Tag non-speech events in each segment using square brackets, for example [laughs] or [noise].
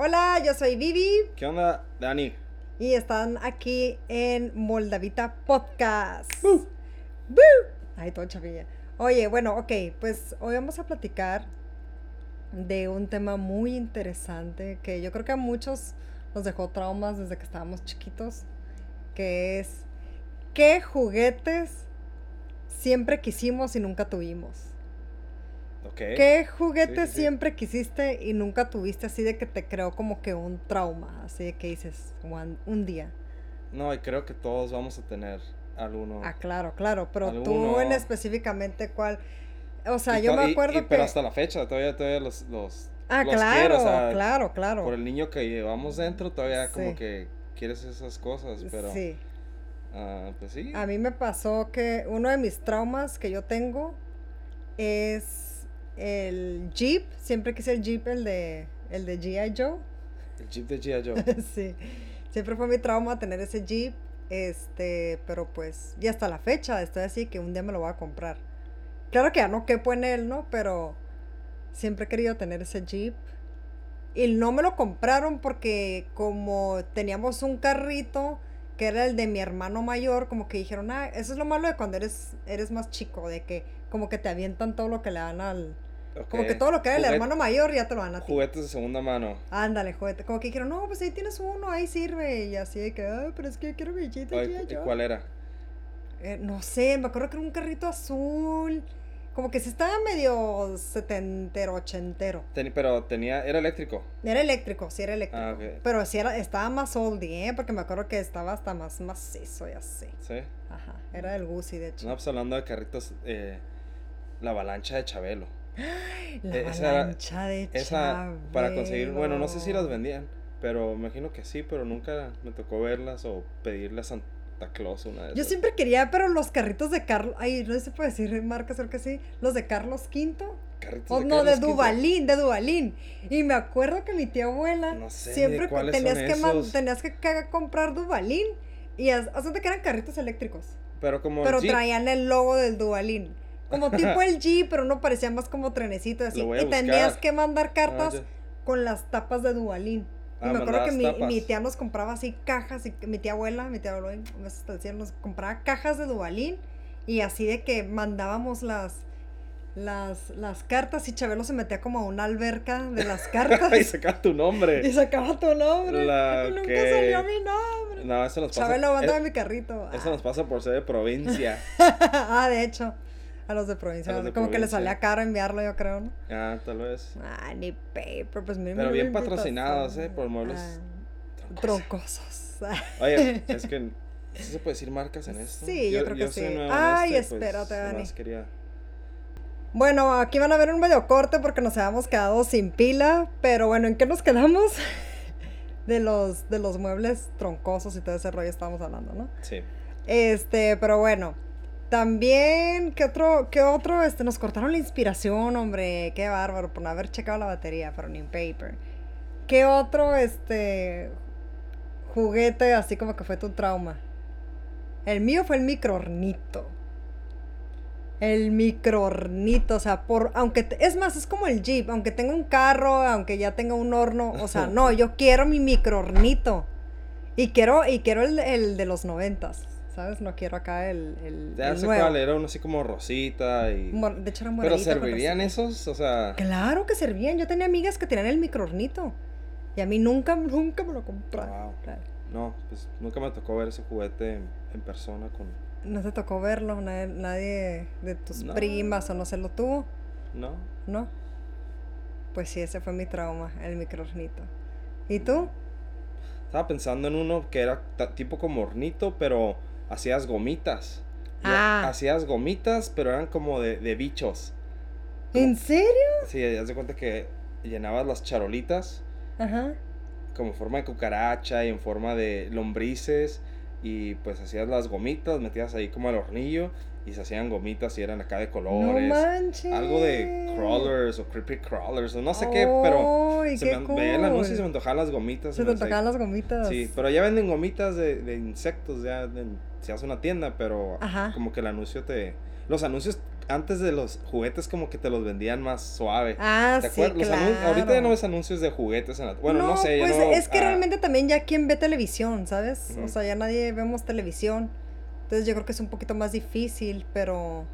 Hola, yo soy Vivi ¿Qué onda, Dani? y están aquí en Moldavita Podcast. ¡Bú! ¡Bú! Ay, todo chavilla. Oye, bueno, ok, pues hoy vamos a platicar de un tema muy interesante que yo creo que a muchos nos dejó traumas desde que estábamos chiquitos, que es ¿qué juguetes siempre quisimos y nunca tuvimos? ¿Qué juguete Sí, sí, sí. siempre quisiste y nunca tuviste así de que te creó como que un trauma? Así de que dices, "Juan, un día. No, y creo que todos vamos a tener alguno. Ah, claro, claro, pero tú Alguno. en específicamente cuál. O sea, Y yo me acuerdo y- que. Pero hasta la fecha, todavía, todavía los, los, ah, los claro, quiero, o sea, claro, claro. Por el niño que llevamos dentro, todavía como que quieres esas cosas, pero... Sí. ah, pues sí. A mí me pasó que uno de mis traumas que yo tengo es el Jeep. Siempre quise el Jeep, el de, el de G.I. Joe. El Jeep de G.I. Joe. [laughs] sí. Siempre fue mi trauma tener ese Jeep. Este, pero pues, y hasta la fecha estoy así que un día me lo voy a comprar. Claro que ya no quepo en él, ¿no? Pero siempre he querido tener ese Jeep. Y no me lo compraron porque como teníamos un carrito que era el de mi hermano mayor, como que dijeron, ah, eso es lo malo de cuando eres, eres más chico, de que como que te avientan todo lo que le dan al... Como que todo lo que era el Juguet- hermano mayor ya te lo dan a ti. Juguetes de segunda mano. Ándale, juguete. Como que dijeron, no, pues ahí tienes uno, ahí sirve. Y así de que, ay, pero es que yo quiero Ay, G.I. ¿y Joe". cuál era? Eh, no sé, me acuerdo que era un carrito azul. Como que sí estaba medio setentero, ochentero. Teni- pero tenía... Era eléctrico. Era eléctrico, sí era eléctrico. Ah. Pero sí era, estaba más oldie, ¿eh? Porque me acuerdo que estaba hasta más macizo y así. Sí. Ajá, era del Gucci, de hecho. No, pues hablando de carritos, eh, la avalancha de Chabelo. La eh, esa de Esa, para conseguir, bueno, no sé si las vendían, pero imagino que sí, pero nunca me tocó verlas o pedirle a Santa Claus una de Yo esas. siempre quería, pero los carritos de Carlos, ay, no sé si puede decir marcas, creo que sí, los de Carlos V, Carritos o de no, de Carlos. Dubalín, de Dubalín. Y me acuerdo que mi tía abuela No sé ni siempre tenías que, man- tenías que comprar Dubalín y cuenta que eran carritos eléctricos, Pero como pero traían el logo del Dubalín. Como [laughs] tipo el Jeep, pero uno parecía más como trenecito así. Y tenías que mandar cartas ya. con las tapas de Dubalín. Y Ah, me acuerdo que mi, mi tía nos compraba así cajas, y mi tía abuela, mi tía abuela, nos compraba cajas de Dubalín y así de que mandábamos las, las, las cartas y Chabelo se metía como a una alberca de las [laughs] cartas y saca tu nombre. y sacaba tu nombre La y [laughs] nunca que- salió mi nombre. No, eso nos pasa. Chabelo, mándame eh, mi carrito. Eso nos pasa por ser de provincia. ah, de hecho, a los de provincia, A los de como que les salía caro enviarlo, yo creo, ¿no? ah, tal vez. Ah, ni paper, pues mira. Pero bien patrocinados. ¿eh? Por muebles Ah, troncosos. troncosos. Oye, [laughs] es que. ¿sí se puede decir marcas en esto? Sí, yo creo que sí. Ay, este, pues, espérate, Dani. nomás quería- Bueno, aquí van a ver un medio corte porque nos habíamos quedado sin pila, pero bueno, ¿en qué nos quedamos? [laughs] De los, de los muebles troncosos y todo ese rollo estábamos hablando, ¿no? Sí. Este, pero bueno. También, ¿qué otro, qué otro? Este, nos cortaron la inspiración, hombre. Qué bárbaro por no haber checado la batería, pero ni en paper. ¿Qué otro, este, juguete así como que fue tu trauma? El mío fue el microornito. El microornito, o sea, por, aunque, te- es más, es como el Jeep, aunque tenga un carro, aunque ya tenga un horno, o sea, [laughs] no, yo quiero mi microornito. Y quiero, y quiero el, el de los noventas, ¿sabes? No quiero acá el, el, Ya el sé nuevo. cuál, era uno así como rosita y... Mor- de hecho era Pero ¿servirían esos? O sea... Claro que servían. Yo tenía amigas que tenían el microornito. Y a mí nunca, nunca me lo compraron. Wow. Claro. No, pues nunca me tocó ver ese juguete en, en persona con... No te tocó verlo, nadie, nadie de tus No. primas o no se lo tuvo, No. ¿no? Pues sí, ese fue mi trauma, el microornito. ¿Y tú? Estaba pensando en uno que era tipo como hornito, pero hacías gomitas. Ah. Hacías gomitas, pero eran como de, de bichos. ¿En serio? Sí, haz de cuenta que llenabas las charolitas Ajá. como forma de cucaracha y en forma de lombrices. Y pues hacías las gomitas, metías ahí como al hornillo y se hacían gomitas y eran acá de No colores. manches. algo de crawlers o creepy crawlers o no sé qué, pero ¡Ay, se qué me, an- veía el anuncio y se me cool! antojaban las gomitas. Se me tocaban las gomitas. Sí, pero ya venden gomitas de, de insectos, ya se hace una tienda, pero Ajá. como que el anuncio te... los anuncios antes de los juguetes como que te los vendían más suave. Ah, ¿Te sí, acuerdas? Los anun- claro. ahorita ya no ves anuncios de juguetes en la... Bueno, no, sé, ya pues no- es que ah, realmente también ya quien ve televisión, ¿sabes? O sea, ya nadie vemos televisión. Entonces yo creo que es un poquito más difícil, pero...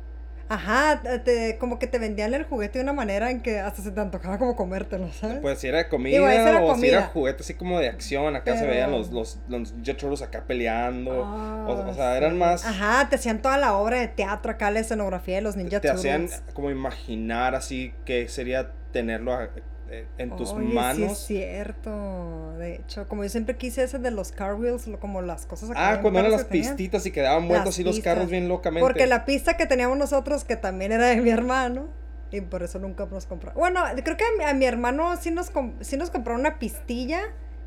Ajá, te- como que te vendían el juguete de una manera en que hasta se te antojaba como comértelo, ¿sabes? Pues si era de comida Digo, esa era o si era juguete así como de acción, acá se veían los, los, los Turtles acá peleando. o, o Ah, sea, eran más... Ajá, te hacían toda la obra de teatro acá, la escenografía de los Ninja te hacían Turtles. como imaginar así que sería tenerlo a- en tus Oye, manos. Sí, es cierto. De hecho, como yo siempre quise ese de los car wheels, como las cosas acá Ah, cuando eran las tenían. pistitas y quedaban vueltos Las así los carros bien locamente. Porque la pista que teníamos nosotros, que también era de mi hermano, y por eso nunca nos compró. Bueno, creo que a mi, a mi hermano sí nos, sí nos compró una pistilla,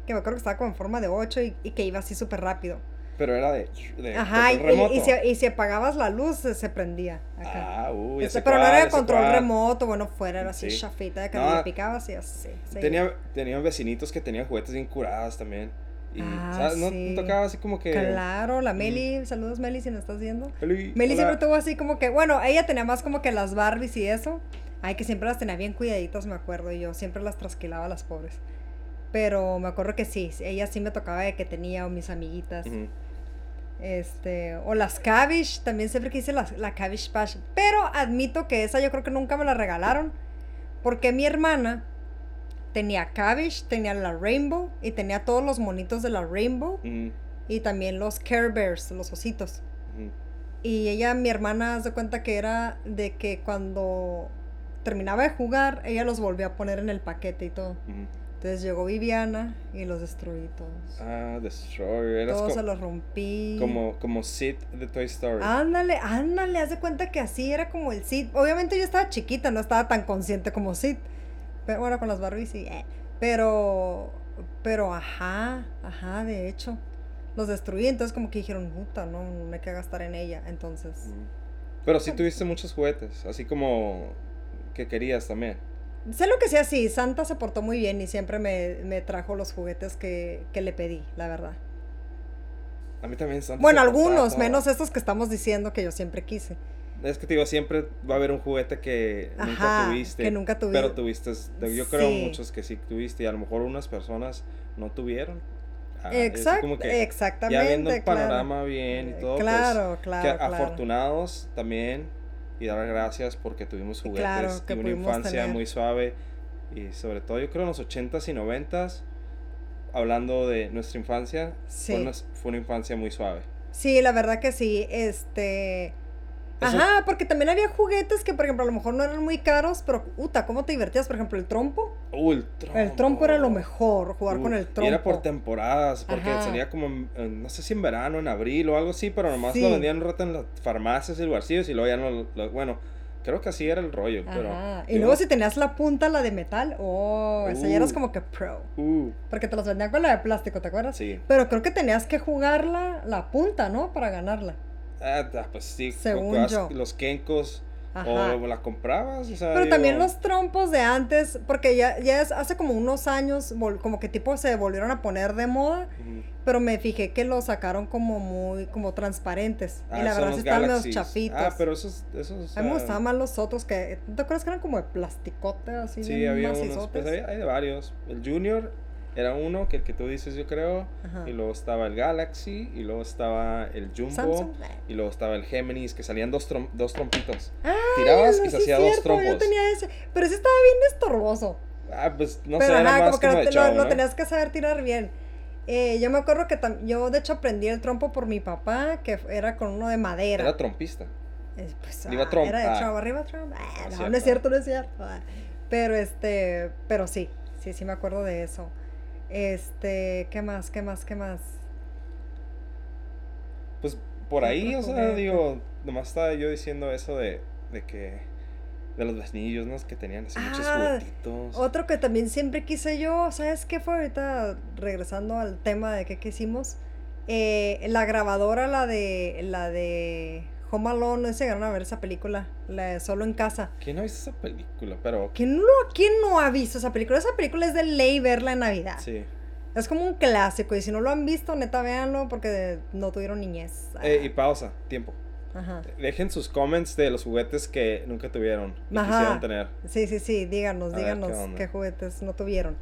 que me acuerdo que estaba como en forma de 8 y, y que iba así súper rápido. Pero era de, de Ajá, y, si, y si apagabas la luz, se, prendía. Acá. Ah, uy, Este, pero no era de control remoto, bueno, fuera, era así Sí. chafita, de que No, le picabas y así. Tenía, tenían vecinitos que tenían juguetes bien curados también. Y, Ah, ¿sabes? No sí. no tocaba así como que... Claro, la Mm. Meli, saludos Meli si nos estás viendo. Meli, siempre tuvo así como que, bueno, ella tenía más como que las Barbies y eso. Ay, que siempre las tenía bien cuidaditas, me acuerdo, y yo siempre las trasquilaba a las pobres. Pero me acuerdo que sí, ella sí me tocaba de que tenía, o mis amiguitas. Ujú. Este, o las Cabbage, también siempre quise la, la Cabbage Patch. Pero admito que esa yo creo que nunca me la regalaron. Porque mi hermana tenía Cabbage, tenía la Rainbow y tenía todos los monitos de la Rainbow. Y también los Care Bears, los ositos. Y ella, mi hermana, se cuenta que era de que cuando terminaba de jugar, ella los volvía a poner en el paquete y todo. Entonces llegó Viviana y los destruí todos. Ah, Destroyer. Eras todos se los rompí. como, como Sid de Toy Story. Ándale, ándale, haz de cuenta que así era como el Sid. Obviamente yo estaba chiquita, no estaba tan consciente como Sid. Pero bueno, con las Barbies sí. eh. Pero, pero ajá, ajá, de hecho. Los destruí, entonces como que dijeron, puta, no, no hay que gastar en ella. Entonces. Pero sí tuviste muchos juguetes, así como que querías también. Sé lo que sea, sí, Santa se portó muy bien y siempre me, me trajo los juguetes que, que le pedí, la verdad. A mí también Santa Bueno, se algunos, menos estos que estamos diciendo que yo siempre quise. Es que te digo, siempre va a haber un juguete que nunca tuviste. que nunca tuvi- Pero tuviste, yo creo Sí. muchos que sí tuviste y a lo mejor unas personas no tuvieron. Ah, es Exact- como que exactamente. ya viendo el claro. panorama bien y todo, pues, Claro, claro, que claro. afortunados también y dar gracias porque tuvimos juguetes Claro, y una infancia tener. muy suave y sobre todo yo creo en los 80s y 90s hablando de nuestra infancia Sí. fue, una, fue una infancia muy suave. Sí, la verdad que sí. Este. Eso- Ajá, porque también había juguetes que, por ejemplo, a lo mejor no eran muy caros, pero, puta, ¿cómo te divertías? Por ejemplo, el trompo. Uh, el trompo. El trompo era lo mejor, jugar Uh, con el Y trompo. era por temporadas, porque Ajá. salía como, en- no sé si en verano, en abril o algo así, pero nomás Sí. lo vendían un rato en las farmacias y lugarcillos y luego ya no, lo- bueno, creo que así era el rollo, pero... Ajá. Y yo- luego si tenías la punta, la de metal, oh, esa ya eras Uh. como que pro. Uh, Porque te los vendían con la de plástico, ¿te acuerdas? sí. Pero creo que tenías que jugarla, la punta, ¿no? Para ganarla. Ah, ta- pues sí, Según yo. los kenkos Ajá. o la comprabas, o sea, Pero también digo, los trompos de antes, porque ya, ya es hace como unos años, como que tipo se volvieron a poner de moda, ujú. pero me fijé que los sacaron como muy, como transparentes. Ah, y la verdad los sí estaban medio Galaxies. chafitos. Ah, pero esos, esos... A mí me ah, gustaban más los otros que, ¿te acuerdas que eran como de plasticote así? Sí, había unos, pues hay, hay de varios. El Junior era uno, que el que tú dices yo creo, Ajá. y luego estaba el Galaxy, y luego estaba el Jumbo, Samsung. y luego estaba el Géminis, que salían dos, trom- dos trompitos. Ay, Tirabas no, y se sí hacía dos cierto, Yo trompos. tenía ese, pero ese estaba bien estorboso. Ah, pues no pero sé, era ajá, más como que no te- lo, tenías que saber tirar bien. Eh, yo me acuerdo que yo de hecho aprendí el trompo por mi papá, que era con uno de madera. Era trompista. Eh, pues, ah, Trump, Era de ah. Arriba Trump. Ah, No no es cierto, no es cierto. Ah, Pero este, pero sí, sí, sí me acuerdo de eso. Este, ¿qué más? ¿Qué más? ¿Qué más? Pues por ¿Qué ahí, o sea, digo, nomás estaba yo diciendo eso de, de que, de los vecinillos, ¿no? Que tenían así muchos Ah, juguetitos. Otro que también siempre quise yo, ¿sabes qué fue ahorita? Regresando al tema de qué quisimos. Eh, la grabadora, la de, la de Home Alone, no si llegaron a ver esa película, la de Solo en Casa. ¿Quién no ha visto esa película? Pero, ¿Quién no, ¿Quién no ha visto esa película? Esa película es de ley verla en Navidad. sí. Es como un clásico y si no lo han visto, neta, véanlo porque no tuvieron niñez. Eh, y pausa, tiempo. Ajá. Dejen sus comments de los juguetes que nunca tuvieron y Ajá. quisieron tener. Sí, sí, sí, díganos, A ver, díganos ¿qué juguetes no tuvieron.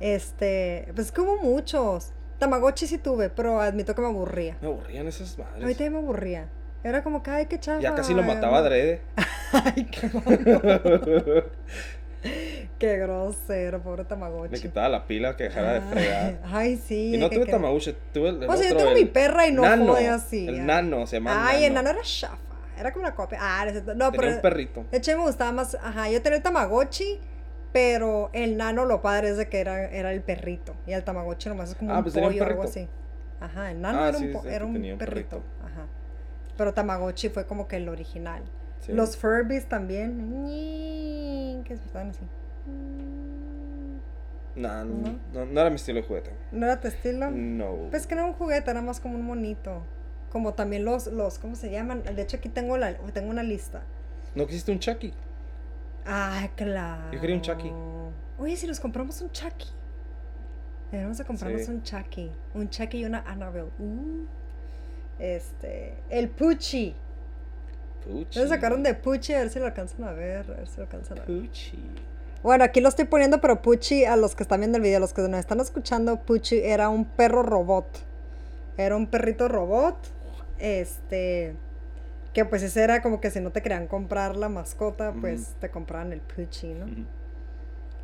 Este, pues es que hubo muchos. Tamagotchi sí tuve, pero admito que me aburría. Me aburrían esas madres. A mí también me aburría. Era como que, ay, qué chafa. Ya casi lo mataba adrede. [laughs] Ay, qué malo. [laughs] Qué grosero, pobre Le Tamagotchi. quitaba la pila que dejara de fregar. Ay, sí. Y no tuve que- Tamagotchi, tuve el, O sea, yo otro, tengo mi perra y no nano, jode así. El ay. nano se llama Ay, el nano era chafa. Era como una copia. Ah, no, Tenía pero. un perrito. De hecho, me gustaba más. Ajá, yo tenía el Tamagotchi, pero el nano lo padre es de que era, era el perrito. Y el Tamagotchi nomás es como Ah, un pues pollo o algo así. Ajá, el nano Ah, era, sí, un, sí, era un tenía un perrito. perrito. Pero Tamagotchi fue como que el original. Sí. Los Furbies también. Que estaban así. Nah, no, ¿No? no, no era mi estilo de juguete. ¿No era tu estilo? No. Pues que no era un juguete, era más como un monito. Como también los, los, ¿cómo se llaman? De hecho, aquí tengo, la, tengo una lista. ¿No quisiste un Chucky? Ah, claro. Yo quería un Chucky. Oye, si nos compramos un Chucky. Deberíamos de comprarnos Sí. un Chucky. Un Chucky y una Annabelle. Uh. Este. El Pucci. Puchi. Ya sacaron de Pucci, a ver si lo alcanzan a ver. A ver si lo alcanzan a ver. Puchi. Bueno, aquí lo estoy poniendo, pero Pucci, a los que están viendo el video, a los que nos están escuchando, Pucci era un perro robot. Era un perrito robot. Este. Que pues ese era como que si no te querían comprar la mascota, pues te compraban el Pucci, ¿no?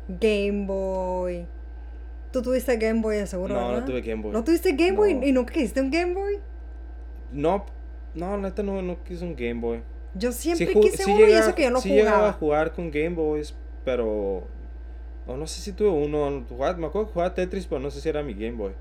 Game Boy. ¿Tú tuviste Game Boy seguro? No, no tuve Game Boy. ¿No tuviste Game Boy y nunca quisiste un Game Boy? No, no, neta no, no quise un Game Boy. Yo siempre quise sí uno y eso que yo no sí llegaba a jugaba. jugar con Game Boys, pero... No, no sé si tuve uno. jugaba- Me acuerdo que jugaba Tetris, pero no sé si era mi Game Boy.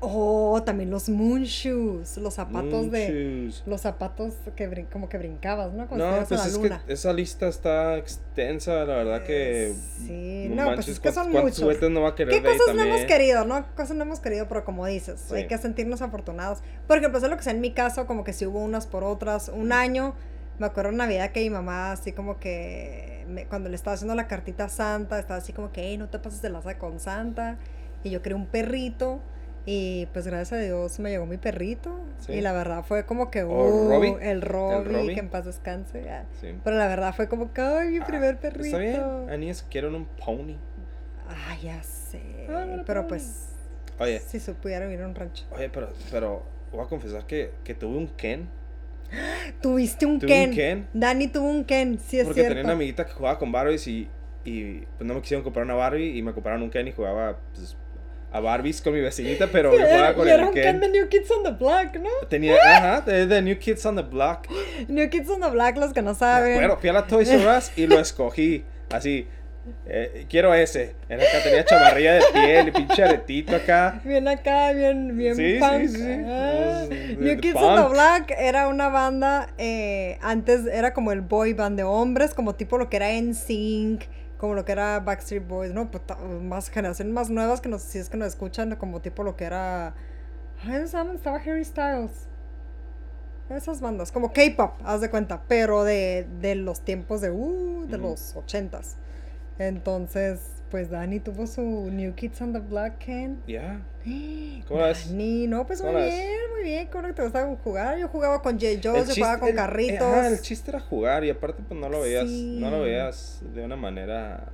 Oh, también los Moon Shoes, los zapatos de... Shoes. Los zapatos que brin- como que brincabas, ¿no? Cuando No, pues a la es luna. que esa lista está extensa, la verdad que... Eh, sí, no pues manches, es que ¿cuántos- son muchos. no va a querer ¿Qué cosas no hemos también? querido, no? Cosas no hemos querido, pero como dices, hay Sí. que sentirnos afortunados. Porque pues es lo que sea en mi caso, como que si hubo unas por otras. Un año, me acuerdo en Navidad que mi mamá así como que, me- cuando le estaba haciendo la cartita a Santa, estaba así como que, hey, no te pases de laza con Santa. Y yo quería un perrito. Y pues gracias a Dios me llegó mi perrito. Sí. Y la verdad fue como que, ¿O uh, Robbie? el Robbie, que en paz descanse. ah. Sí. Pero la verdad fue como que, ay, mi primer perrito. Está bien, que quieren un pony. Ah, ya sé. Ah, pero pues. pues, Oye, si se pudiera vivir en un rancho. oye, pero, pero voy a confesar que, que tuve un Ken. Tuviste un Tuve Ken. un Ken. Dani tuvo un Ken, sí es Porque cierto. tenía una amiguita que jugaba con Barbies y, y pues no me quisieron comprar una Barbie y me compraron un Ken y jugaba pues, a Barbies con mi vecinita, pero yo jugaba con el Ken Ken. de New Kids on the Block, ¿no? Tenía, ajá, de, de New Kids on the Block. New Kids on the Block, los que no saben. acuerdo, fui a la Toys R Us y lo [laughs] escogí. Así, eh, quiero ese. Era acá, tenía chamarrilla de piel y pinche aretito acá. Bien acá, bien, bien Sí, sí, punk. sí. Ah. Pues, New Kids on the. Block era una banda, eh, antes era como el boy band de hombres, como tipo lo que era NSYNC, como lo que era Backstreet Boys, ¿no? Pues, ta- más generaciones más nuevas que nos, si es que nos escuchan, como tipo lo que era... Ay. Estaba Harry Styles. Esas bandas, como K-pop, haz de cuenta, pero de, de los tiempos de, uh, de Ujú. los ochentas. Entonces, pues Dani tuvo su New Kids on the Block, Ken. Ya. [gasps] ¿Cómo ¿Cómo ves? Ni, no, pues muy bien, muy bien. ¿Cómo que te gustaba jugar? Yo jugaba con J. Joe, yo jugaba con el- carritos. ajá, el chiste era jugar y aparte pues no lo veías, no lo veías de una manera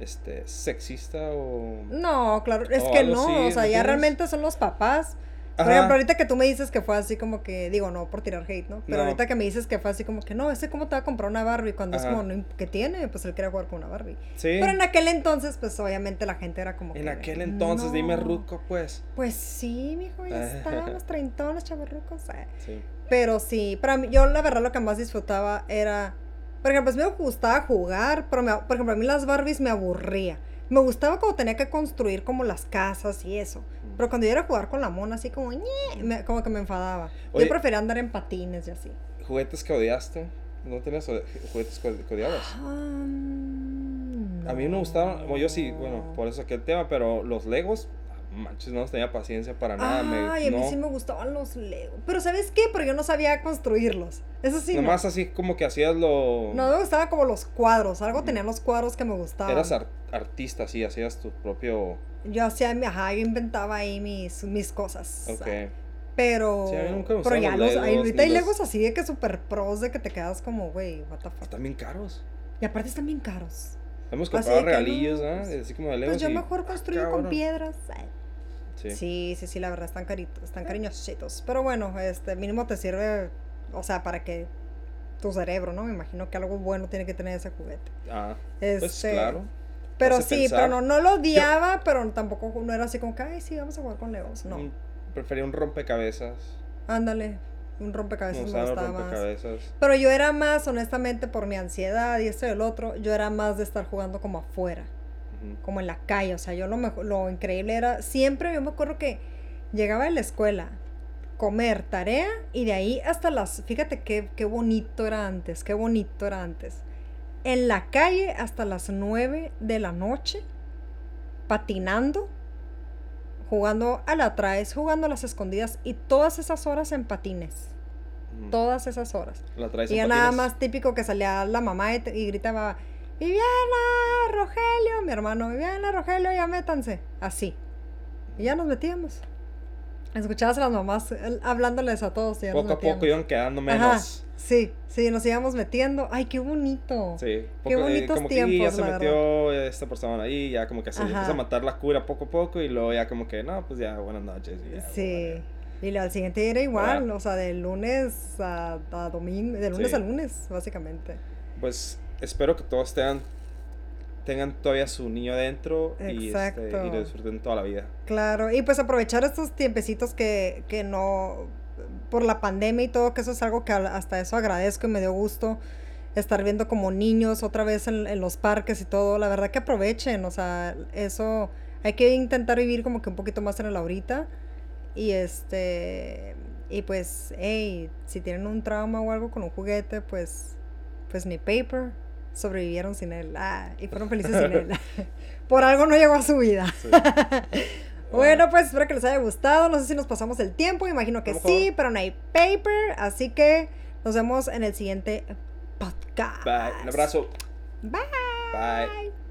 este sexista o No, claro, es O que no, o sea, ¿me ya realmente son los papás. Por ejemplo, ahorita que tú me dices que fue así como que, digo, no por tirar hate, ¿no? Pero No. ahorita que me dices que fue así como que, no, ese cómo te va a comprar una Barbie cuando es como, ¿qué tiene? Pues él quería jugar con una Barbie. Sí. Pero en aquel entonces, pues obviamente la gente era como En que, aquel entonces, dime ruco pues. Pues sí, mijo, ya [laughs] estábamos treintones, chavorrucos. eh. Sí. Pero sí, para mí, yo la verdad lo que más disfrutaba era, por ejemplo, pues me gustaba jugar, pero me- por ejemplo, a mí las Barbies me aburría. Me gustaba cuando tenía que construir como las casas y eso. Pero cuando yo era a jugar con la mona, así como, me- como que me enfadaba. Oye. yo prefería andar en patines y así. Juguetes que odiaste. ¿No tenías juguetes que odiabas? Ah, A mí me gustaban, bueno, yo sí, no. bueno, por eso que el tema, pero los Legos, manches, no tenía paciencia para nada. me- Ay, a mí no. sí me gustaban los Lego. Pero ¿sabes qué? Pero yo no sabía construirlos. Eso sí. no. Nomás así como que hacías lo... No me gustaban como los cuadros. Algo tenían los cuadros que me gustaban. Eras ar- artista, sí, hacías tu propio... Yo hacía, mi- ajá, yo inventaba ahí mis, mis cosas. Ok. Pero, Sí, a mí nunca me pero ya los ahorita hay los- Legos así de que super pros de que te quedas como, güey, what the fuck. Están bien caros. Y aparte están bien caros. Hemos comprado regalillos, no, ¿ah? pues- Así como de Legos. Pues yo y- mejor ah, construyo con piedras. Ay. Sí. Sí, sí, sí, la verdad están caritos, están cariñositos. Pero bueno, este mínimo te sirve, o sea, para que tu cerebro, ¿no? Me imagino que algo bueno tiene que tener ese juguete. Ah, Este, pues claro. Pero sí, pensar. pero no, no lo odiaba, pero tampoco no era así como que, ay, sí, vamos a jugar con Legos. No, Mm, Prefería un rompecabezas. ándale, un rompecabezas No me gustaba más. rompecabezas. Pero yo era más, honestamente, por mi ansiedad y esto y el otro, yo era más de estar jugando como afuera. Como en la calle. O sea, yo lo, mejor, lo increíble era, siempre yo me acuerdo que llegaba de la escuela, comer, tarea, y de ahí hasta las, fíjate qué, qué bonito era antes, qué bonito era antes. En la calle hasta las 9 de la noche, patinando, jugando a la traes, jugando a las escondidas, y todas esas horas en patines. Ujú. Todas esas horas. La traes Y en ya nada más típico que salía la mamá y, y gritaba, Viviana, Rogelio, mi hermano, Viviana, Rogelio, ya métanse. Así. Y ya nos metíamos. Escuchabas a las mamás hablándoles a todos. Y ya Poco a poco iban quedando Ajá, menos. sí, sí, nos íbamos metiendo. Ay, qué bonito. Sí, Qué poco- eh, bonitos como que "Y ya tiempos, se la metió esta persona ahí, ya como que se empieza a matar la cura poco a poco y luego ya como que, no, pues ya, buenas noches. y ya, Sí. Y lo- al siguiente día era igual, o sea, de lunes a, a domingo, de lunes Sí. a lunes, básicamente. Pues espero que todos tengan, tengan todavía su niño adentro y, este, y lo disfruten toda la vida. Claro, y pues aprovechar estos tiempecitos que, que no, por la pandemia y todo, que eso es algo que hasta eso agradezco y me dio gusto estar viendo como niños otra vez en, en los parques y todo, la verdad que aprovechen, o sea, eso hay que intentar vivir como que un poquito más en el ahorita y este, y pues, hey, si tienen un trauma o algo con un juguete, pues, pues ni paper, sobrevivieron sin él, ah, y fueron felices sin él, [laughs] por algo no llegó a su vida. Sí. [laughs] Bueno, pues espero que les haya gustado. No sé si nos pasamos el tiempo, imagino que sí, pero no hay paper. Así que nos vemos en el siguiente podcast. Bye. Un abrazo. Bye. Bye.